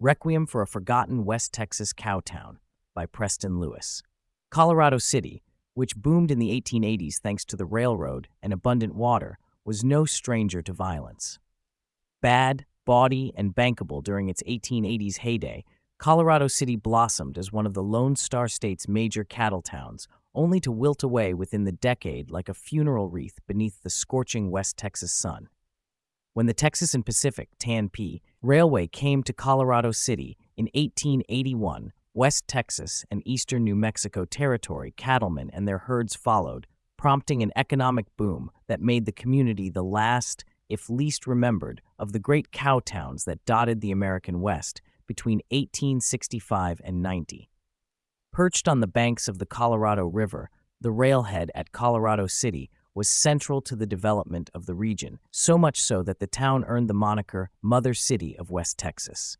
Requiem for a Forgotten West Texas Cowtown by Preston Lewis. Colorado City, which boomed in the 1880s thanks to the railroad and abundant water, was no stranger to violence. Bad, bawdy, and bankable during its 1880s heyday, Colorado City blossomed as one of the Lone Star State's major cattle towns, only to wilt away within the decade like a funeral wreath beneath the scorching West Texas sun. When the Texas and Pacific (T&P) Railway came to Colorado City in 1881, West Texas and eastern New Mexico Territory cattlemen and their herds followed, prompting an economic boom that made the community the last, if least remembered, of the great cow towns that dotted the American West between 1865 and 90. Perched on the banks of the Colorado River, the railhead at Colorado City was central to the development of the region, so much so that the town earned the moniker Mother City of West Texas.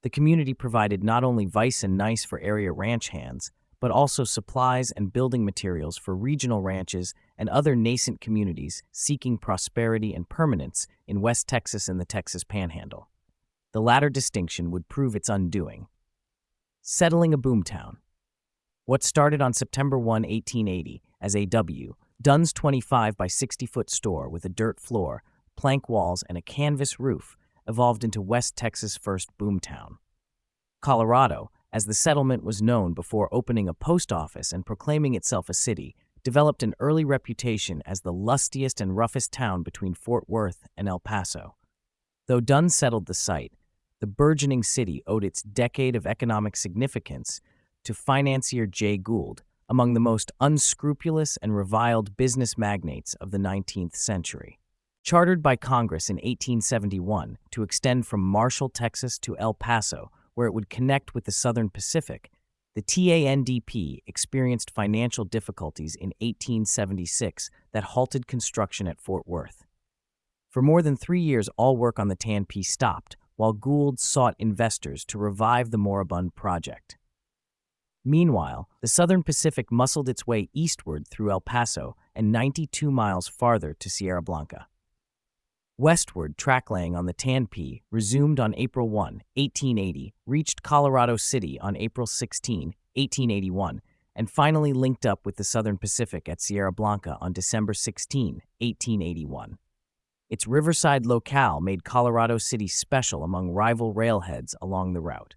The community provided not only vice and nice for area ranch hands, but also supplies and building materials for regional ranches and other nascent communities seeking prosperity and permanence in West Texas and the Texas Panhandle. The latter distinction would prove its undoing. Settling a boomtown. What started on September 1, 1880, as a W Dunn's 25 by 60 foot store with a dirt floor, plank walls, and a canvas roof evolved into West Texas' first boomtown. Colorado, as the settlement was known before opening a post office and proclaiming itself a city, developed an early reputation as the lustiest and roughest town between Fort Worth and El Paso. Though Dunn settled the site, the burgeoning city owed its decade of economic significance to financier Jay Gould, among the most unscrupulous and reviled business magnates of the 19th century. Chartered by Congress in 1871 to extend from Marshall, Texas to El Paso, where it would connect with the Southern Pacific, the T&P experienced financial difficulties in 1876 that halted construction at Fort Worth. For more than three years, all work on the T&P stopped, while Gould sought investors to revive the moribund project. Meanwhile, the Southern Pacific muscled its way eastward through El Paso and 92 miles farther to Sierra Blanca. Westward, track laying on the T&P resumed on April 1, 1880, reached Colorado City on April 16, 1881, and finally linked up with the Southern Pacific at Sierra Blanca on December 16, 1881. Its riverside locale made Colorado City special among rival railheads along the route.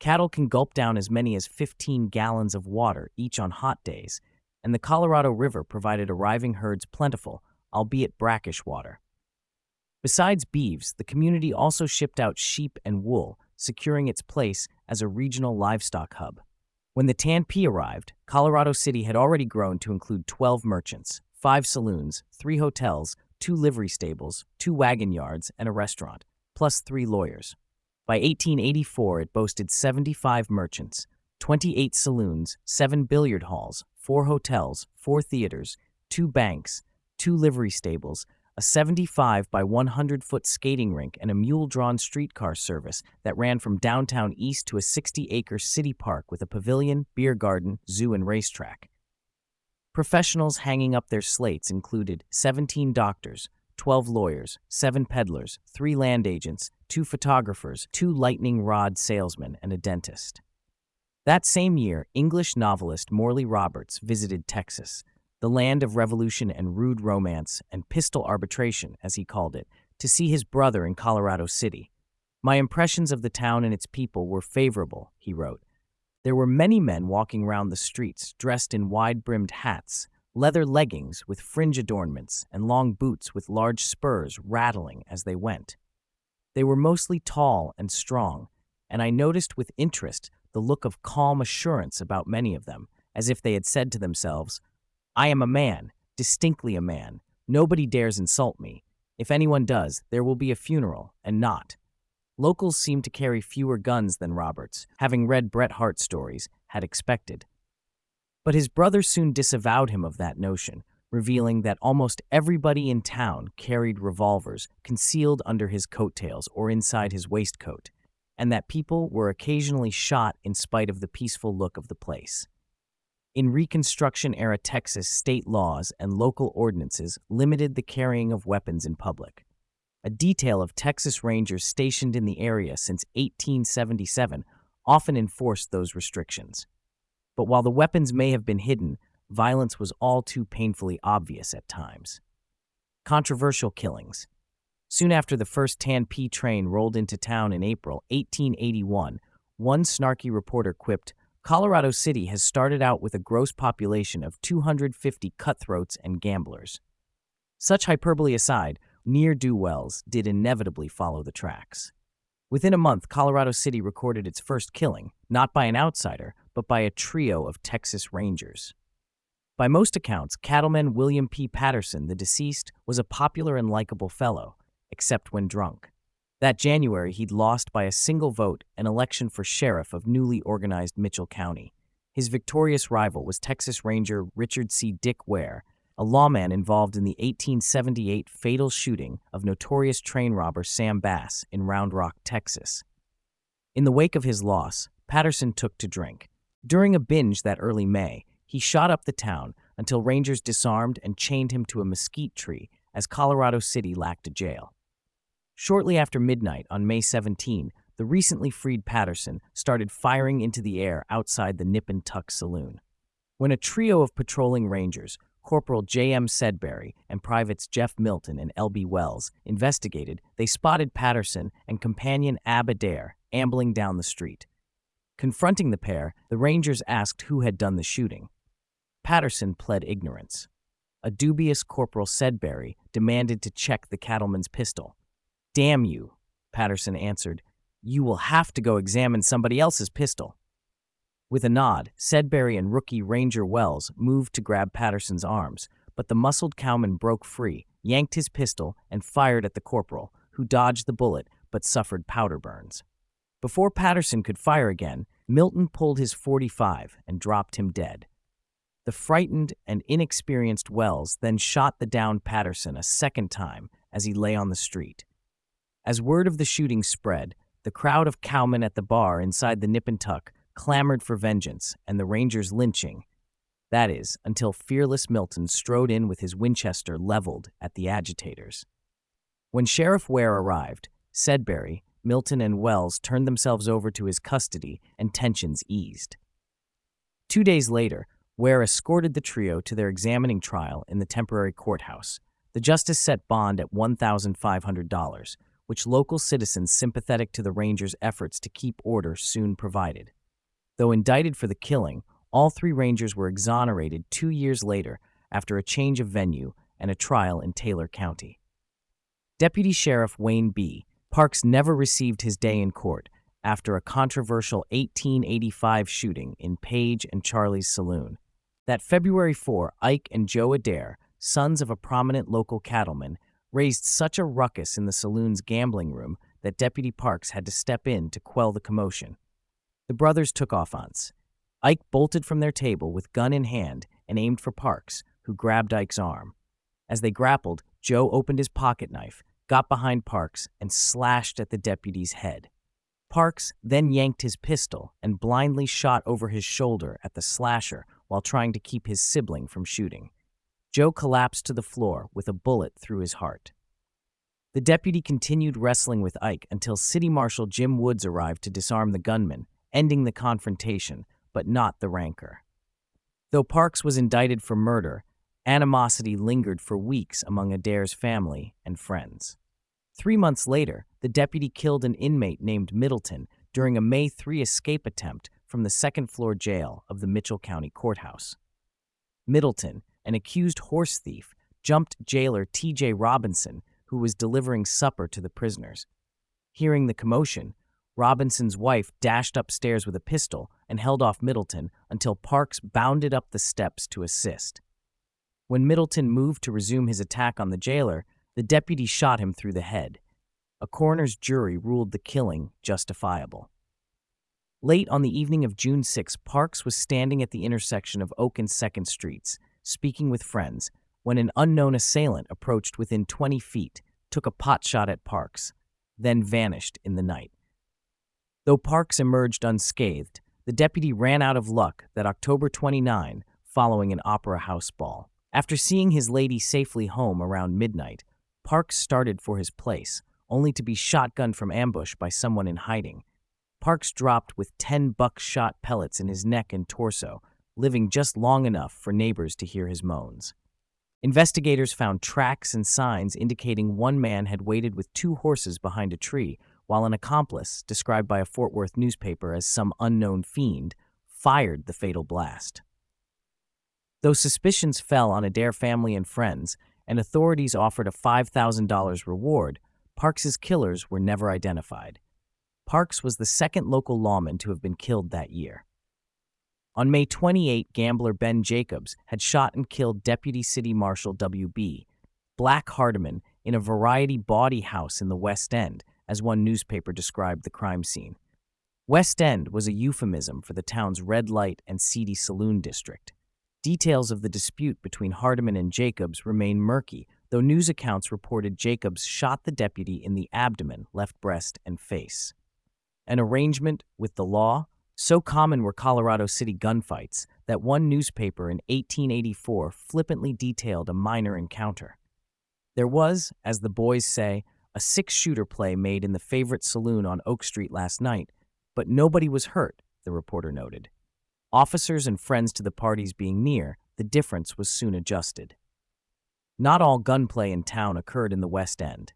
Cattle can gulp down as many as 15 gallons of water each on hot days, and the Colorado River provided arriving herds plentiful, albeit brackish water. Besides beeves, the community also shipped out sheep and wool, securing its place as a regional livestock hub. When the T&P arrived, Colorado City had already grown to include 12 merchants, five saloons, three hotels, two livery stables, two wagon yards, and a restaurant, plus three lawyers. By 1884, it boasted 75 merchants, 28 saloons, 7 billiard halls, 4 hotels, 4 theaters, 2 banks, 2 livery stables, a 75 by 100 foot skating rink, and a mule drawn streetcar service that ran from downtown east to a 60 acre city park with a pavilion, beer garden, zoo, and racetrack. Professionals hanging up their slates included 17 doctors, 12 lawyers, 7 peddlers, 3 land agents, 2 photographers, 2 lightning rod salesmen, and a dentist. That same year, English novelist Morley Roberts visited Texas, the land of revolution and rude romance and pistol arbitration, as he called it, to see his brother in Colorado City. My impressions of the town and its people were favorable, he wrote. There were many men walking round the streets dressed in wide brimmed hats, leather leggings with fringe adornments, and long boots with large spurs rattling as they went. They were mostly tall and strong, and I noticed with interest the look of calm assurance about many of them, as if they had said to themselves, I am a man, distinctly a man. Nobody dares insult me. If anyone does, there will be a funeral, and not. Locals seemed to carry fewer guns than Roberts, having read Bret Harte stories, had expected. But his brother soon disavowed him of that notion, revealing that almost everybody in town carried revolvers concealed under his coattails or inside his waistcoat, and that people were occasionally shot in spite of the peaceful look of the place. In Reconstruction era Texas, state laws and local ordinances limited the carrying of weapons in public. a detail of Texas Rangers stationed in the area since 1877 often enforced those restrictions. But while the weapons may have been hidden, violence was all too painfully obvious at times. Controversial killings. Soon after the first T&P train rolled into town in April 1881, one snarky reporter quipped, Colorado City has started out with a gross population of 250 cutthroats and gamblers. Such hyperbole aside, near-do wells did inevitably follow the tracks. Within a month, Colorado City recorded its first killing, not by an outsider, but by a trio of Texas Rangers. By most accounts, cattleman William P. Patterson, the deceased, was a popular and likable fellow, except when drunk. That January, he'd lost by a single vote an election for sheriff of newly organized Mitchell County. His victorious rival was Texas Ranger Richard C. Dick Ware, a lawman involved in the 1878 fatal shooting of notorious train robber Sam Bass in Round Rock, Texas. In the wake of his loss, Patterson took to drink. During a binge that early May, he shot up the town until rangers disarmed and chained him to a mesquite tree as Colorado City lacked a jail. Shortly after midnight on May 17, the recently freed Patterson started firing into the air outside the Nip and Tuck saloon. When a trio of patrolling rangers Corporal J.M. Sedberry and Privates Jeff Milton and L.B. Wells investigated, they spotted Patterson and companion Ab Adair ambling down the street. Confronting the pair, the Rangers asked who had done the shooting. Patterson pled ignorance. A dubious Corporal Sedberry demanded to check the cattleman's pistol. Damn you, Patterson answered. You will have to go examine somebody else's pistol. With a nod, Sedberry and rookie Ranger Wells moved to grab Patterson's arms, but the muscled cowman broke free, yanked his pistol, and fired at the corporal, who dodged the bullet but suffered powder burns. Before Patterson could fire again, Milton pulled his 45 and dropped him dead. The frightened and inexperienced Wells then shot the downed Patterson a second time as he lay on the street. As word of the shooting spread, the crowd of cowmen at the bar inside the Nip and Tuck clamored for vengeance and the Rangers' lynching. That is, until fearless Milton strode in with his Winchester leveled at the agitators. When Sheriff Ware arrived, Sedberry, Milton, and Wells turned themselves over to his custody and tensions eased. Two days later, Ware escorted the trio to their examining trial in the temporary courthouse. The justice set bond at $1,500, which local citizens sympathetic to the Rangers' efforts to keep order soon provided. Though indicted for the killing, all three Rangers were exonerated two years later after a change of venue and a trial in Taylor County. Deputy Sheriff Wayne B. Parks never received his day in court after a controversial 1885 shooting in Page and Charlie's saloon. That February 4, Ike and Joe Adair, sons of a prominent local cattleman, raised such a ruckus in the saloon's gambling room that Deputy Parks had to step in to quell the commotion. The brothers took offense. Ike bolted from their table with gun in hand and aimed for Parks, who grabbed Ike's arm. As they grappled, Joe opened his pocket knife, got behind Parks, and slashed at the deputy's head. Parks then yanked his pistol and blindly shot over his shoulder at the slasher while trying to keep his sibling from shooting. Joe collapsed to the floor with a bullet through his heart. The deputy continued wrestling with Ike until City Marshal Jim Woods arrived to disarm the gunman ending the confrontation, but not the rancor. Though Parks was indicted for murder, animosity lingered for weeks among Adair's family and friends. Three months later, the deputy killed an inmate named Middleton during a May 3 escape attempt from the second floor jail of the Mitchell County Courthouse. Middleton, an accused horse thief, jumped jailer T.J. Robinson, who was delivering supper to the prisoners. Hearing the commotion, Robinson's wife dashed upstairs with a pistol and held off Middleton until Parks bounded up the steps to assist. When Middleton moved to resume his attack on the jailer, the deputy shot him through the head. A coroner's jury ruled the killing justifiable. Late on the evening of June 6, Parks was standing at the intersection of Oak and 2nd Streets, speaking with friends, when an unknown assailant approached within 20 feet, took a pot shot at Parks, then vanished in the night. Though Parks emerged unscathed, the deputy ran out of luck that October 29 following an opera house ball. After seeing his lady safely home around midnight, Parks started for his place, only to be shotgunned from ambush by someone in hiding. Parks dropped with 10 buckshot pellets in his neck and torso, living just long enough for neighbors to hear his moans. Investigators found tracks and signs indicating one man had waited with two horses behind a tree, while an accomplice, described by a Fort Worth newspaper as some unknown fiend, fired the fatal blast. Though suspicions fell on Adair family and friends, and authorities offered a $5,000 reward, Parks's killers were never identified. Parks was the second local lawman to have been killed that year. On May 28, gambler Ben Jacobs had shot and killed Deputy City Marshal W.B. Black Hardiman in a variety bawdy house in the West End, as one newspaper described the crime scene. West End was a euphemism for the town's red light and seedy saloon district. Details of the dispute between Hardiman and Jacobs remain murky, though news accounts reported Jacobs shot the deputy in the abdomen, left breast, and face. An arrangement with the law? So common were Colorado City gunfights that one newspaper in 1884 flippantly detailed a minor encounter. There was, as the boys say, a six shooter play made in the favorite saloon on Oak Street last night, but nobody was hurt, the reporter noted. Officers and friends to the parties being near, the difference was soon adjusted. Not all gunplay in town occurred in the West End.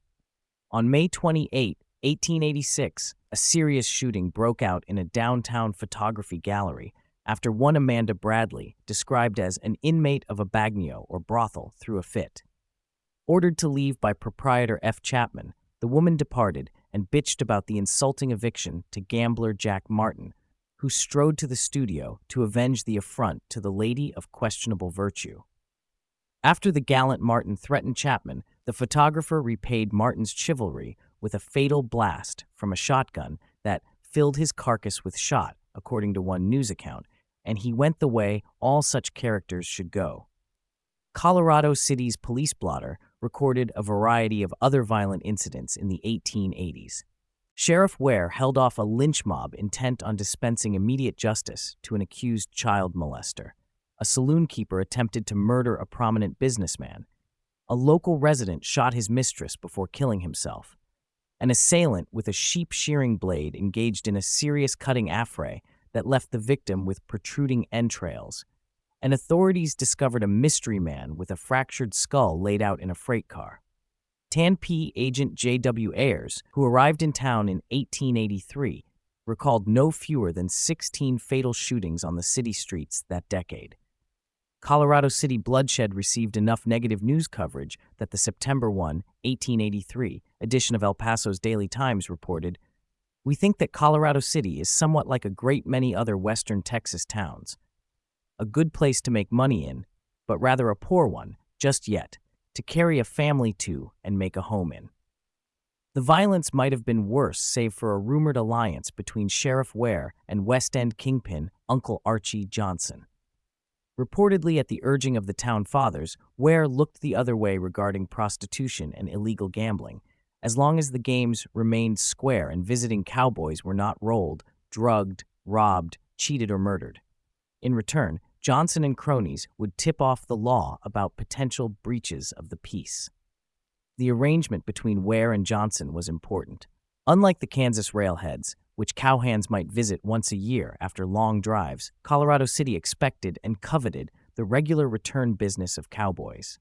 On May 28, 1886, a serious shooting broke out in a downtown photography gallery after one Amanda Bradley, described as an inmate of a bagnio or brothel, threw a fit. Ordered to leave by proprietor F. Chapman, the woman departed and bitched about the insulting eviction to gambler Jack Martin, who strode to the studio to avenge the affront to the lady of questionable virtue. After the gallant Martin threatened Chapman, the photographer repaid Martin's chivalry with a fatal blast from a shotgun that filled his carcass with shot, according to one news account, and he went the way all such characters should go. Colorado City's police blotter recorded a variety of other violent incidents in the 1880s. Sheriff Ware held off a lynch mob intent on dispensing immediate justice to an accused child molester. A saloon keeper attempted to murder a prominent businessman. A local resident shot his mistress before killing himself. An assailant with a sheep shearing blade engaged in a serious cutting affray that left the victim with protruding entrails. And authorities discovered a mystery man with a fractured skull laid out in a freight car. T&P agent J.W. Ayers, who arrived in town in 1883, recalled no fewer than 16 fatal shootings on the city streets that decade. Colorado City bloodshed received enough negative news coverage that the September 1, 1883 edition of El Paso's Daily Times reported, We think that Colorado City is somewhat like a great many other western Texas towns. A good place to make money in, but rather a poor one, just yet to carry a family to and make a home in. The violence might have been worse save for a rumored alliance between Sheriff Ware and West End kingpin Uncle Archie Johnson. Reportedly at the urging of the town fathers, Ware looked the other way regarding prostitution and illegal gambling, as long as the games remained square and visiting cowboys were not rolled, drugged, robbed, cheated, or murdered. In return, Johnson and cronies would tip off the law about potential breaches of the peace. The arrangement between Ware and Johnson was important. Unlike the Kansas railheads, which cowhands might visit once a year after long drives, Colorado City expected and coveted the regular return business of cowboys.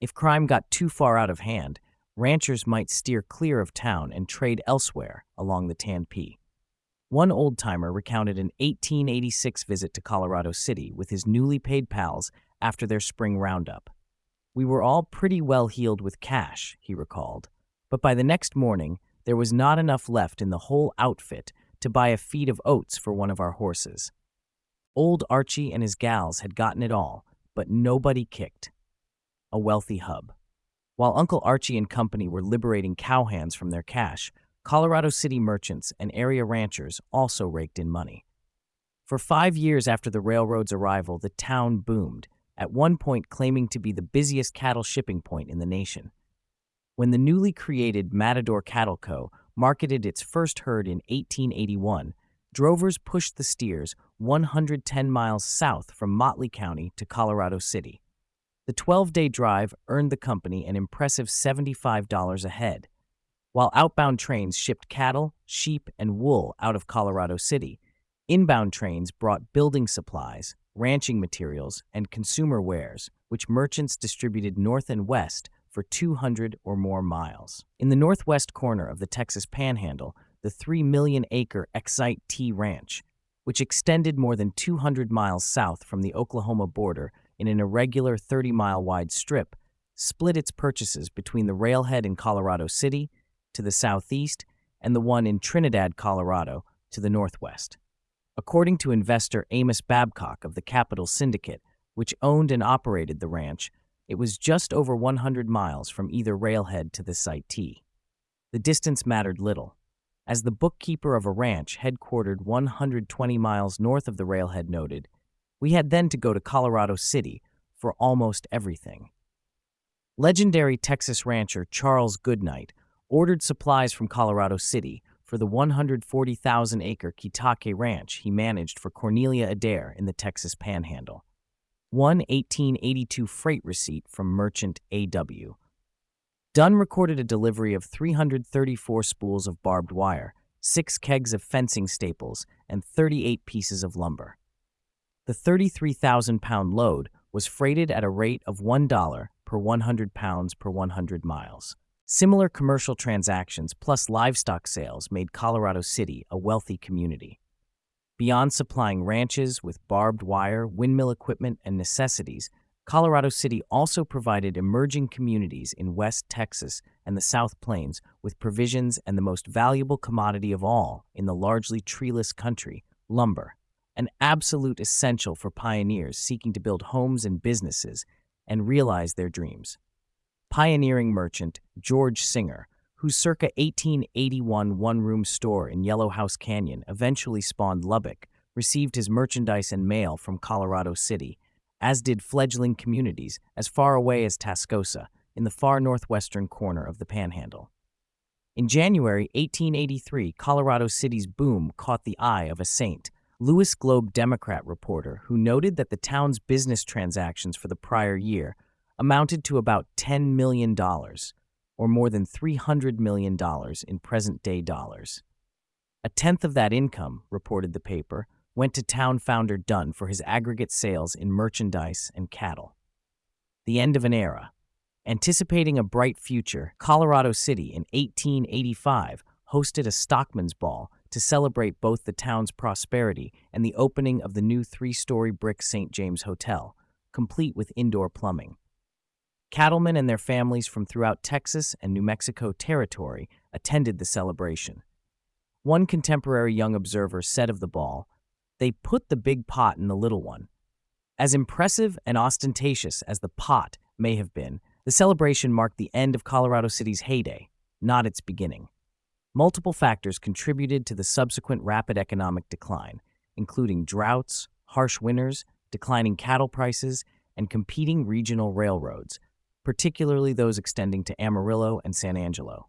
If crime got too far out of hand, ranchers might steer clear of town and trade elsewhere along the T&P. One old timer recounted an 1886 visit to Colorado City with his newly paid pals after their spring roundup. We were all pretty well heeled with cash, he recalled, but by the next morning, there was not enough left in the whole outfit to buy a feed of oats for one of our horses. Old Archie and his gals had gotten it all, but nobody kicked. A wealthy hub. While Uncle Archie and company were liberating cowhands from their cash, Colorado City merchants and area ranchers also raked in money. For five years after the railroad's arrival, the town boomed, at one point claiming to be the busiest cattle shipping point in the nation. When the newly created Matador Cattle Co. marketed its first herd in 1881, drovers pushed the steers 110 miles south from Motley County to Colorado City. The 12 day drive earned the company an impressive $75 a head. While outbound trains shipped cattle, sheep, and wool out of Colorado City, inbound trains brought building supplies, ranching materials, and consumer wares, which merchants distributed north and west for 200 or more miles. In the northwest corner of the Texas Panhandle, the 3 million acre XIT Ranch, which extended more than 200 miles south from the Oklahoma border in an irregular 30 mile wide strip, split its purchases between the railhead in Colorado City to the southeast and the one in Trinidad, Colorado to the northwest. According to investor Amos Babcock of the Capitol Syndicate, which owned and operated the ranch, it was just over 100 miles from either railhead to the XIT. The distance mattered little. As the bookkeeper of a ranch headquartered 120 miles north of the railhead noted, we had then to go to Colorado City for almost everything. Legendary Texas rancher Charles Goodnight ordered supplies from Colorado City for the 140,000 acre Quitaque Ranch he managed for Cornelia Adair in the Texas Panhandle. One 1882 freight receipt from merchant A.W. Dunn recorded a delivery of 334 spools of barbed wire, six kegs of fencing staples, and 38 pieces of lumber. The 33,000 pound load was freighted at a rate of $1 per 100 pounds per 100 miles. Similar commercial transactions plus livestock sales made Colorado City a wealthy community. Beyond supplying ranches with barbed wire, windmill equipment, and necessities, Colorado City also provided emerging communities in West Texas and the South Plains with provisions and the most valuable commodity of all in the largely treeless country, lumber, an absolute essential for pioneers seeking to build homes and businesses and realize their dreams pioneering merchant George Singer, whose circa 1881 one room store in Yellow House Canyon eventually spawned Lubbock, received his merchandise and mail from Colorado City, as did fledgling communities as far away as Tascosa, in the far northwestern corner of the Panhandle. In January 1883, Colorado City's boom caught the eye of a saint, Louis Globe Democrat reporter, who noted that the town's business transactions for the prior year amounted to about $10 million, or more than $300 million in present day dollars. A tenth of that income, reported the paper, went to town founder Dunn for his aggregate sales in merchandise and cattle. The end of an era. Anticipating a bright future, Colorado City in 1885 hosted a stockman's ball to celebrate both the town's prosperity and the opening of the new three story brick St. James Hotel, complete with indoor plumbing. Cattlemen and their families from throughout Texas and New Mexico territory attended the celebration. One contemporary young observer said of the ball, they put the big pot in the little one. As impressive and ostentatious as the pot may have been, the celebration marked the end of Colorado City's heyday, not its beginning. Multiple factors contributed to the subsequent rapid economic decline, including droughts, harsh winters, declining cattle prices, and competing regional railroads, particularly those extending to Amarillo and San Angelo.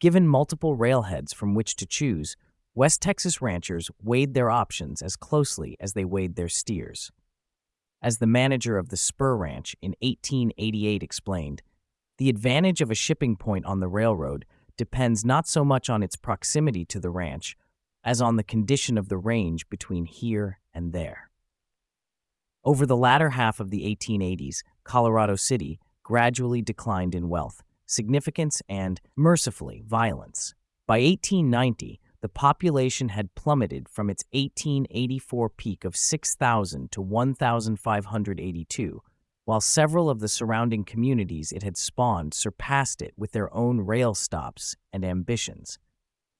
Given multiple railheads from which to choose, West Texas ranchers weighed their options as closely as they weighed their steers. As the manager of the Spur Ranch in 1888 explained, the advantage of a shipping point on the railroad depends not so much on its proximity to the ranch as on the condition of the range between here and there. Over the latter half of the 1880s, Colorado City gradually declined in wealth, significance, and, mercifully, violence. By 1890, the population had plummeted from its 1884 peak of 6,000 to 1,582, while several of the surrounding communities it had spawned surpassed it with their own rail stops and ambitions.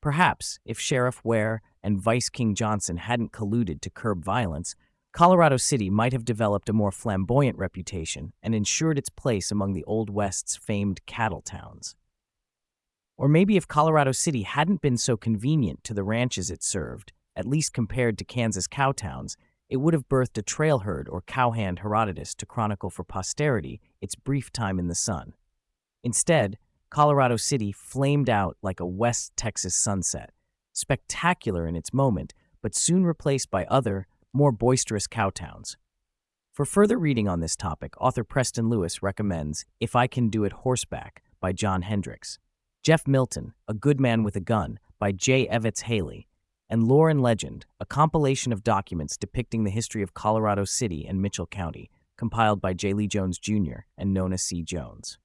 Perhaps, if Sheriff Ware and Vice King Johnson hadn't colluded to curb violence, Colorado City might have developed a more flamboyant reputation and ensured its place among the Old West's famed cattle towns. Or maybe if Colorado City hadn't been so convenient to the ranches it served, at least compared to Kansas cow towns, it would have birthed a trail herd or cowhand Herodotus to chronicle for posterity its brief time in the sun. Instead, Colorado City flamed out like a West Texas sunset, spectacular in its moment, but soon replaced by other, more boisterous cow towns. For further reading on this topic, author Preston Lewis recommends If I Can Do It Horseback by John Hendrix, Jeff Milton, A Good Man with a Gun by J. Evetts Haley, and Lore and Legend, a compilation of documents depicting the history of Colorado City and Mitchell County, compiled by J. Lee Jones Jr. and Nona C. Jones.